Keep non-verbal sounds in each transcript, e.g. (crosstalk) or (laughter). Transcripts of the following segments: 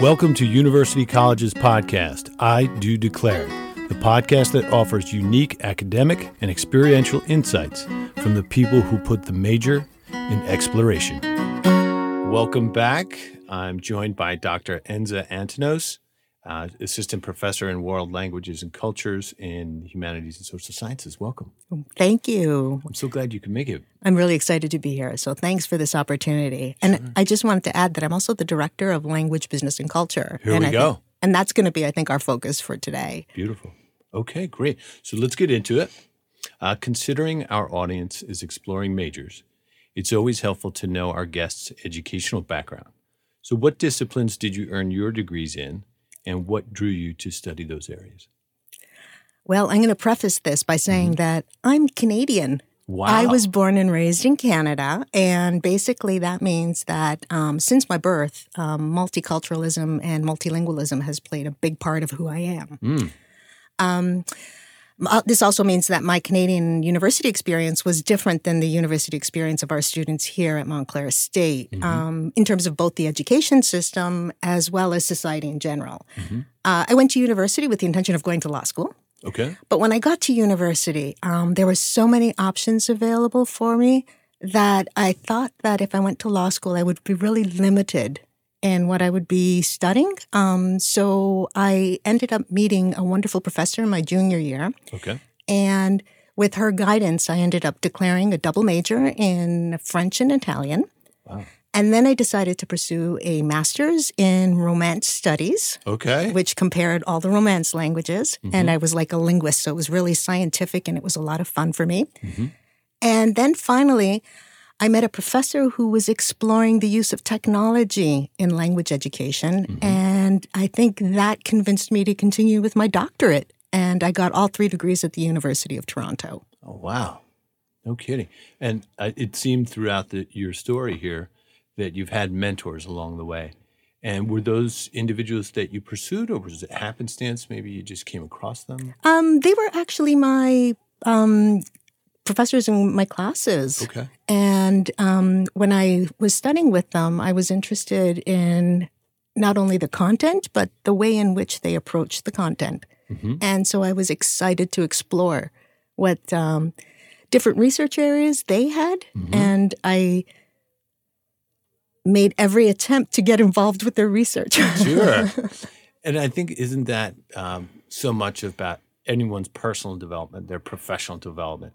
Welcome to University College's podcast, I Do Declare, the podcast that offers unique academic and experiential insights from the people who put the major in exploration. Welcome back. I'm joined by Dr. Enza Antenos, uh, assistant professor in world languages and cultures in humanities and social sciences. Welcome. Thank you. I'm so glad you could make it. I'm really excited to be here. So thanks for this opportunity. And. I just wanted to add that I'm also the director of language, business, and culture. Here and we I go. Think, and that's going to be, I think, our focus for today. Beautiful. Okay, great. So let's get into it. Uh, considering our audience is exploring majors, it's always helpful to know our guests' educational background. So, what disciplines did you earn your degrees in? And what drew you to study those areas? Well, I'm going to preface this by saying mm-hmm. that I'm Canadian. Wow. I was born and raised in Canada, and basically that means that um, since my birth, um, multiculturalism and multilingualism has played a big part of who I am. Mm. Um, this also means that my Canadian university experience was different than the university experience of our students here at Montclair State mm-hmm. um, in terms of both the education system as well as society in general. Mm-hmm. Uh, I went to university with the intention of going to law school. Okay. But when I got to university, um, there were so many options available for me that I thought that if I went to law school, I would be really limited and what I would be studying. Um, so I ended up meeting a wonderful professor in my junior year. Okay. And with her guidance, I ended up declaring a double major in French and Italian. Wow. And then I decided to pursue a master's in Romance studies. Okay. Which compared all the Romance languages. Mm-hmm. And I was like a linguist, so it was really scientific and it was a lot of fun for me. Mm-hmm. And then finally, I met a professor who was exploring the use of technology in language education. Mm-hmm. And I think that convinced me to continue with my doctorate. And I got all three degrees at the University of Toronto. Oh, wow. No kidding. And uh, it seemed throughout the, your story here that you've had mentors along the way. And were those individuals that you pursued, or was it happenstance? Maybe you just came across them? Um, they were actually my um, professors in my classes. Okay. And um, when I was studying with them, I was interested in not only the content, but the way in which they approach the content. Mm-hmm. And so I was excited to explore what um, different research areas they had. Mm-hmm. And I made every attempt to get involved with their research. (laughs) sure. And I think, isn't that um, so much about anyone's personal development, their professional development?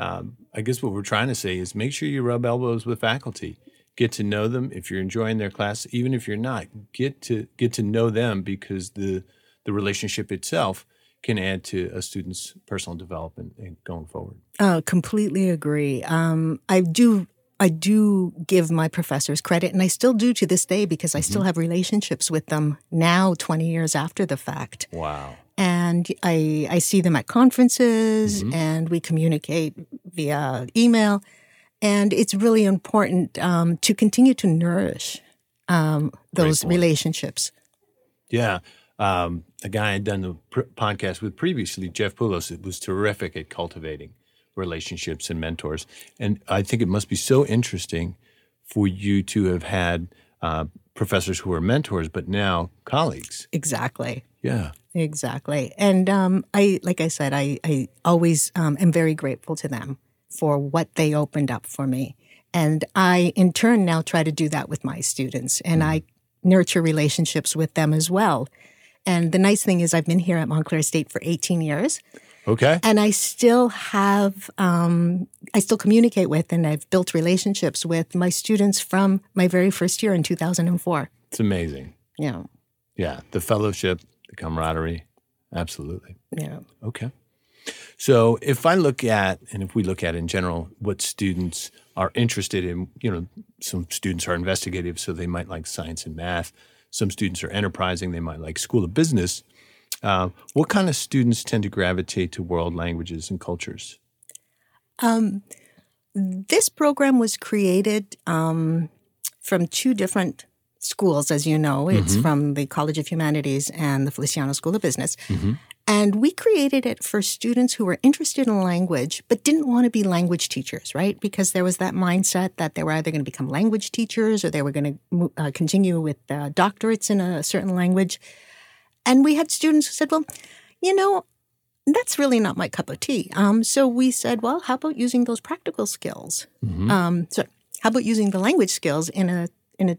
Um, I guess what we're trying to say is make sure you rub elbows with faculty. Get to know them if you're enjoying their class, even if you're not. Get to get to know them because the the relationship itself can add to a student's personal development and going forward. Oh, completely agree. Um, I do. I do give my professors credit, and I still do to this day because I still mm-hmm. have relationships with them now, 20 years after the fact. Wow and I, I see them at conferences mm-hmm. and we communicate via email. And it's really important um, to continue to nourish um, those relationships. Yeah. Um, a guy I'd done the pr- podcast with previously, Jeff Poulos, it was terrific at cultivating relationships and mentors. And I think it must be so interesting for you to have had uh, professors who were mentors, but now colleagues. Exactly. Yeah. Exactly. And um, I, like I said, I, I always um, am very grateful to them for what they opened up for me. And I, in turn, now try to do that with my students. And I nurture relationships with them as well. And the nice thing is, I've been here at Montclair State for 18 years. Okay. And I still have, um, I still communicate with and I've built relationships with my students from my very first year in 2004. It's amazing. Yeah. Yeah. The fellowship, the camaraderie. Absolutely. Yeah. Okay. So if I look at, and if we look at in general, what students are interested in, you know, some students are investigative, so they might like science and math. Some students are enterprising, they might like school of business. Uh, what kind of students tend to gravitate to world languages and cultures? Um, this program was created um, from two different schools, as you know. It's mm-hmm. from the College of Humanities and the Feliciano School of Business. Mm-hmm. And we created it for students who were interested in language but didn't want to be language teachers, right? Because there was that mindset that they were either going to become language teachers or they were going to uh, continue with uh, doctorates in a certain language. And we had students who said, well, you know, that's really not my cup of tea. Um, so we said, well, how about using those practical skills? Mm-hmm. Um, so how about using the language skills in a in a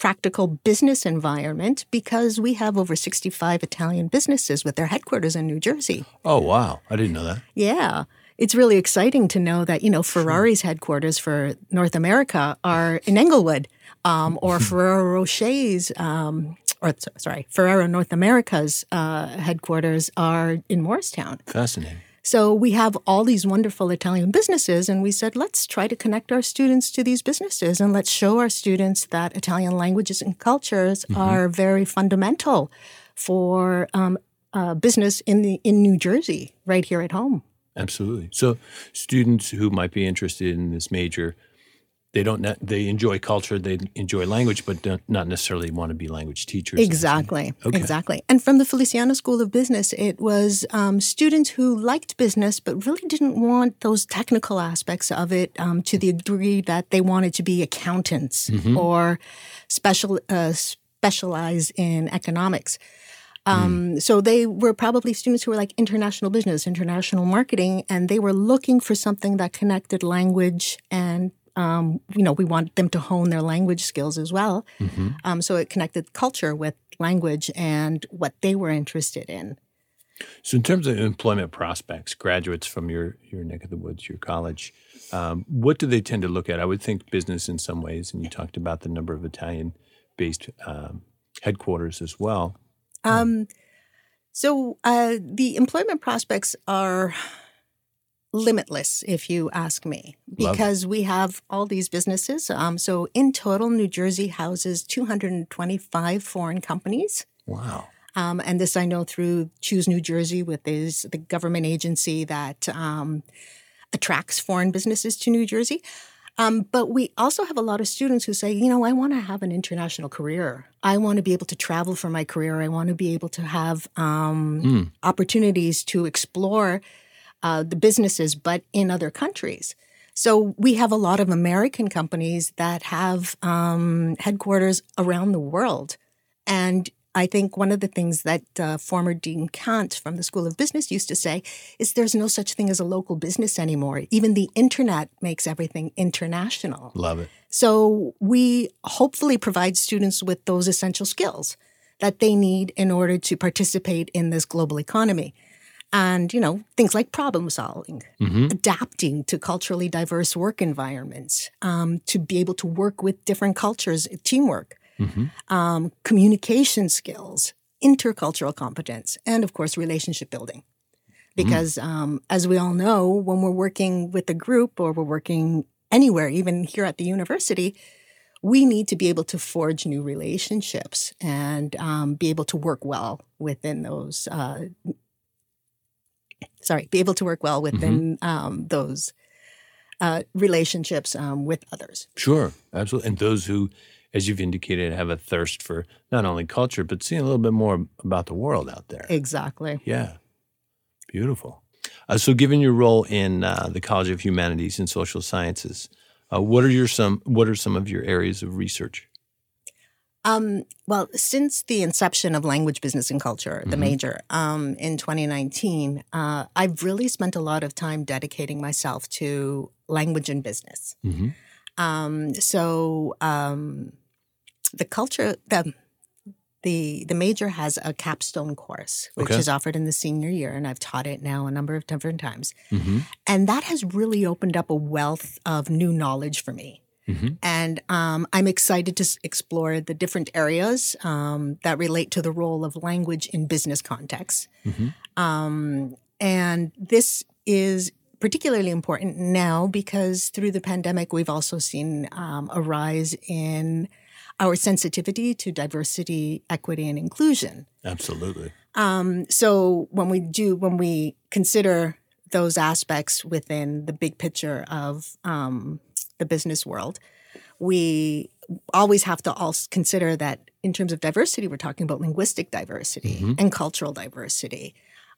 practical business environment? Because we have over sixty five Italian businesses with their headquarters in New Jersey. Oh wow, I didn't know that. Yeah. It's really exciting to know that, you know, Ferrari's headquarters for North America are in Englewood, um, or (laughs) Ferrero Rocher's um, or sorry, Ferrero North America's uh, headquarters are in Morristown. Fascinating. So we have all these wonderful Italian businesses, and we said, let's try to connect our students to these businesses and let's show our students that Italian languages and cultures mm-hmm. are very fundamental for um, uh, business in the in New Jersey, right here at home. Absolutely. So students who might be interested in this major they don't they enjoy culture they enjoy language but don't not necessarily want to be language teachers exactly okay. exactly and from the feliciano school of business it was um, students who liked business but really didn't want those technical aspects of it um, to the degree that they wanted to be accountants mm-hmm. or special uh, specialize in economics um, mm. So they were probably students who were like international business, international marketing, and they were looking for something that connected language and um, you know, we want them to hone their language skills as well. Mm-hmm. Um, so it connected culture with language and what they were interested in. So, in terms of employment prospects, graduates from your your neck of the woods, your college, um, what do they tend to look at? I would think business in some ways, and you talked about the number of Italian-based um, headquarters as well. Um, so, uh, the employment prospects are limitless, if you ask me, because we have all these businesses. Um, so in total, New Jersey houses 225 foreign companies. Wow. Um, and this I know through Choose New Jersey, with is the government agency that um, attracts foreign businesses to New Jersey. Um, but we also have a lot of students who say, you know, I want to have an international career. I want to be able to travel for my career. I want to be able to have um, mm. opportunities to explore uh, the businesses, but in other countries. So we have a lot of American companies that have um, headquarters around the world. And I think one of the things that uh, former Dean Kant from the School of Business used to say is there's no such thing as a local business anymore. Even the internet makes everything international. Love it. So we hopefully provide students with those essential skills that they need in order to participate in this global economy and you know things like problem solving mm-hmm. adapting to culturally diverse work environments um, to be able to work with different cultures teamwork mm-hmm. um, communication skills intercultural competence and of course relationship building because mm-hmm. um, as we all know when we're working with a group or we're working anywhere even here at the university we need to be able to forge new relationships and um, be able to work well within those uh, sorry, be able to work well within mm-hmm. um, those uh, relationships um, with others. Sure, absolutely. And those who, as you've indicated, have a thirst for not only culture, but seeing a little bit more about the world out there. Exactly. Yeah. Beautiful. Uh, so, given your role in uh, the College of Humanities and Social Sciences, uh, what are your some what are some of your areas of research? Um, well, since the inception of Language, Business, and Culture, the mm-hmm. major, um, in 2019, uh, I've really spent a lot of time dedicating myself to language and business. Mm-hmm. Um, so um, the culture, the the the major has a capstone course which okay. is offered in the senior year and i've taught it now a number of different times mm-hmm. and that has really opened up a wealth of new knowledge for me Mm-hmm. And um, I'm excited to explore the different areas um, that relate to the role of language in business contexts. Mm-hmm. Um, and this is particularly important now because through the pandemic, we've also seen um, a rise in our sensitivity to diversity, equity, and inclusion. Absolutely. Um, so when we do, when we consider those aspects within the big picture of um, the business world, we always have to also consider that in terms of diversity, we're talking about linguistic diversity mm-hmm. and cultural diversity.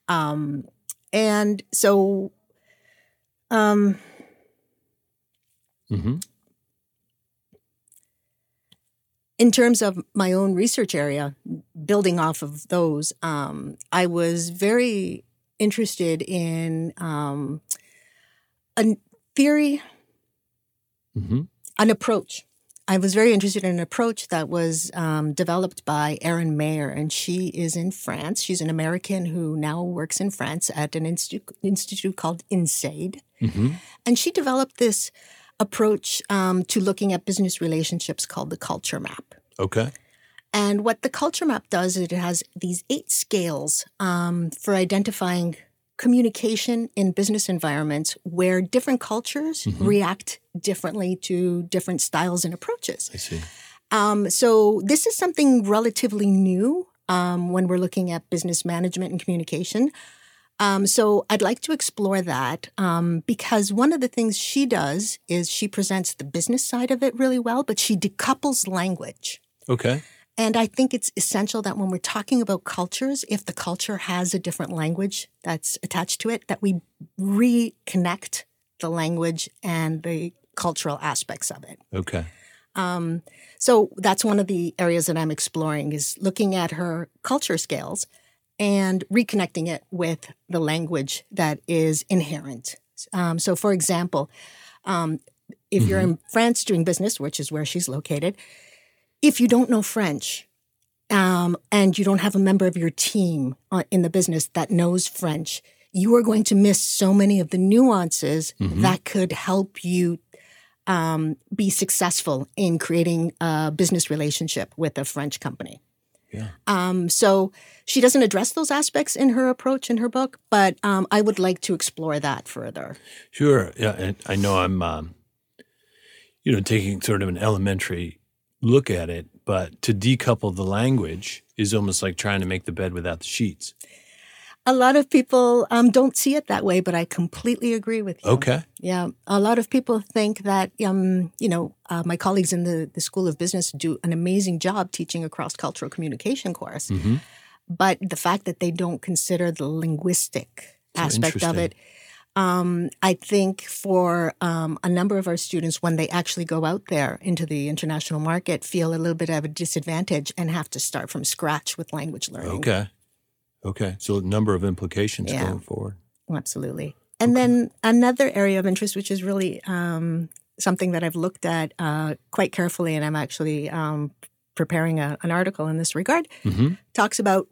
Um, and so, um, hmm in terms of my own research area, building off of those, um, I was very interested in um, a theory, hmm an approach. I was very interested in an approach that was um, developed by Erin Meyer, and she is in France. She's an American who now works in France at an institute, institute called INSEAD. hmm And she developed this approach um, to looking at business relationships called the culture map. Okay. And what the culture map does is it has these eight scales um, for identifying communication in business environments where different cultures react differently to different styles and approaches. I see. Um, so this is something relatively new um, when we're looking at business management and communication. Um, so I'd like to explore that um, because one of the things she does is she presents the business side of it really well, but she decouples language. Okay. And I think it's essential that when we're talking about cultures, if the culture has a different language that's attached to it, that we reconnect the language and the cultural aspects of it. Okay. Um, so that's one of the areas that I'm exploring is looking at her culture scales and reconnecting it with the language that is inherent. Um, so, for example, um, if you're in France doing business, which is where she's located, if you don't know French um, and you don't have a member of your team uh, in the business that knows French, you are going to miss so many of the nuances that could help you um, be successful in creating a business relationship with a French company. Yeah. Um, so she doesn't address those aspects in her approach in her book, but um, I would like to explore that further. Sure. Yeah. And I know I'm, um, you know, taking sort of an elementary look at it, but to decouple the language is almost like trying to make the bed without the sheets. A lot of people um, don't see it that way, but I completely agree with you. Okay. Yeah, a lot of people think that um, you know uh, my colleagues in the the School of Business do an amazing job teaching a cross cultural communication course, hmm but the fact that they don't consider the linguistic So aspect of it. Um, I think for um, a number of our students, when they actually go out there into the international market, feel a little bit of a disadvantage and have to start from scratch with language learning. Okay. Okay. So a number of implications Yeah. going forward. Absolutely. And then another area of interest, which is really um, something that I've looked at uh, quite carefully, and I'm actually um, preparing a, an article in this regard, hmm talks about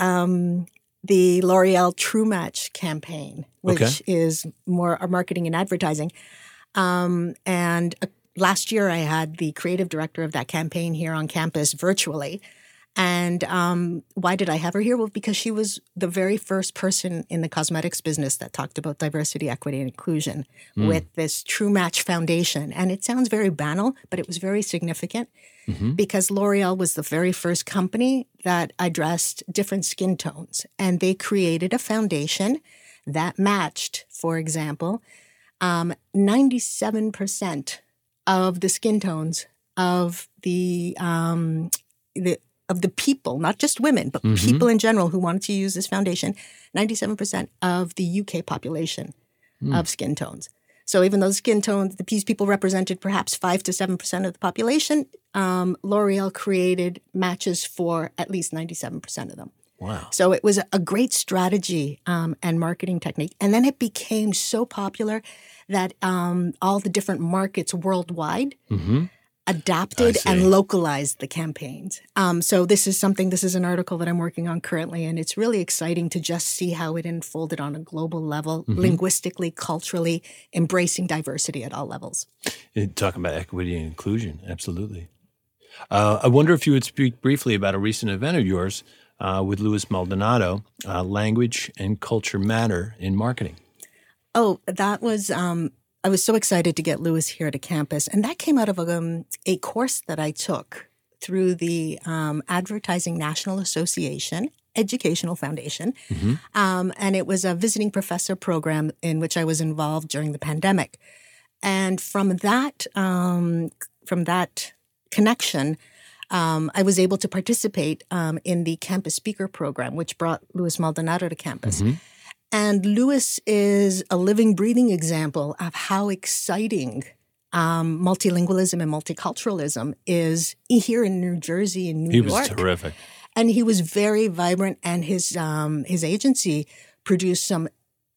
um, the L'Oreal True Match campaign, which Okay. is more our marketing and advertising. Um, and uh, last year, I had the creative director of that campaign here on campus virtually. And um, why did I have her here? Well, because she was the very first person in the cosmetics business that talked about diversity, equity, and inclusion with this True Match Foundation. And it sounds very banal, but it was very significant because L'Oreal was the very first company that addressed different skin tones. And they created a foundation that matched, for example, um, 97% of the skin tones of the, um, the of the people, not just women, but people in general who wanted to use this foundation, 97% of the UK population of skin tones. So even though the skin tones, these people represented perhaps 5 to 7% of the population, um, L'Oreal created matches for at least 97% of them. Wow. So it was a great strategy um, and marketing technique. And then it became so popular that um, all the different markets worldwide hmm adapted and localized the campaigns. Um, so this is something, this is an article that I'm working on currently, and it's really exciting to just see how it unfolded on a global level, Mm-hmm. linguistically, culturally, embracing diversity at all levels. Talking about equity and inclusion. Absolutely. Uh, I wonder if you would speak briefly about a recent event of yours uh, with Luis Maldonado, uh, Language and Culture Matter in Marketing. Oh, that was. Um, I was so excited to get Lewis here to campus, and that came out of a, um, a course that I took through the um, Advertising National Association Educational Foundation, um, and it was a visiting professor program in which I was involved during the pandemic. And from that, um, from that connection, um, I was able to participate um, in the campus speaker program, which brought Luis Maldonado to campus. Mm-hmm. And Lewis is a living, breathing example of how exciting um, multilingualism and multiculturalism is here in New Jersey and New He York. He was terrific. and he was very vibrant. And his um, his agency produced some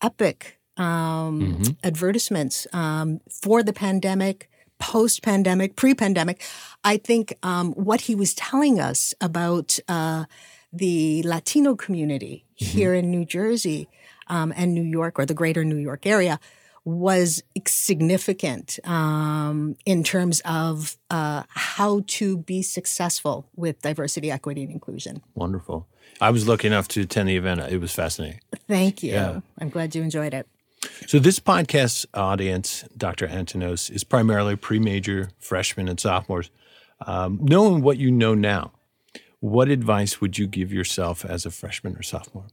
epic um, Mm-hmm. advertisements um, for the pandemic, post pandemic, pre pandemic. I think um, what he was telling us about uh, the Latino community here in New Jersey um, and New York or the greater New York area was significant um, in terms of uh, how to be successful with diversity, equity, and inclusion. Wonderful. I was lucky enough to attend the event. It was fascinating. Thank you. Yeah. I'm glad you enjoyed it. So this podcast audience, Dr. Antenos, is primarily pre-major freshmen and sophomores. Um, knowing what you know now, what advice would you give yourself as a freshman or sophomore?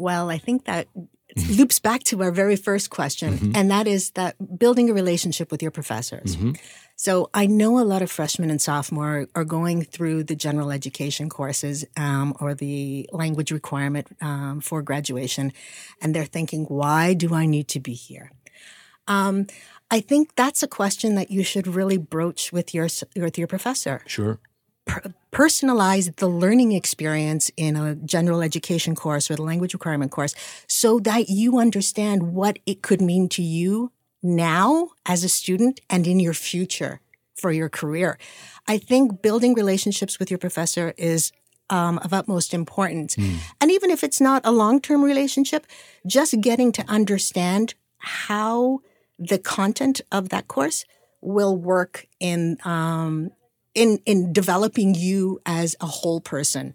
Well, I think that loops back to our very first question, and that is that building a relationship with your professors. So I know a lot of freshmen and sophomore are going through the general education courses um, or the language requirement um, for graduation, and they're thinking, "Why do I need to be here?" Um, I think that's a question that you should really broach with your with your professor Sure. Personalize the learning experience in a general education course or the language requirement course so that you understand what it could mean to you now as a student and in your future for your career. I think building relationships with your professor is um, of utmost importance. And even if it's not a long term relationship, just getting to understand how the content of that course will work in um, in in developing you as a whole person.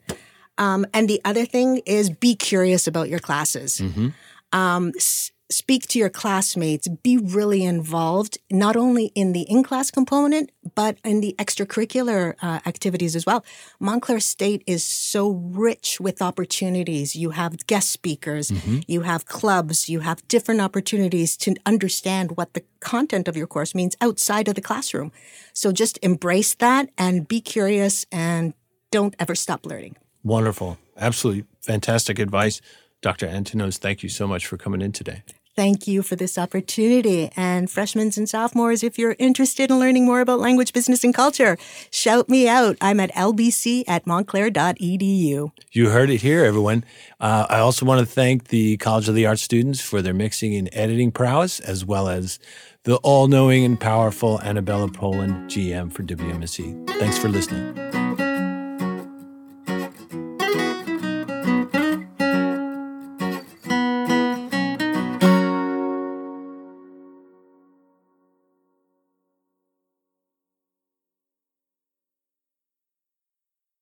Um, and the other thing is be curious about your classes. Um, s- speak to your classmates. Be really involved, not only in the in class component, but in the extracurricular uh, activities as well. Montclair State is so rich with opportunities. You have guest speakers, you have clubs, you have different opportunities to understand what the content of your course means outside of the classroom. So just embrace that and be curious and don't ever stop learning. Wonderful. Absolutely fantastic advice. Dr. Antenos, thank you so much for coming in today. Thank you for this opportunity. And freshmen and sophomores, if you're interested in learning more about language, business, and culture, shout me out. I'm at lbc at montclair.edu. You heard it here, everyone. Uh, I also want to thank the College of the Arts students for their mixing and editing prowess, as well as the all knowing and powerful Annabella Poland, GM for WMSC. Thanks for listening.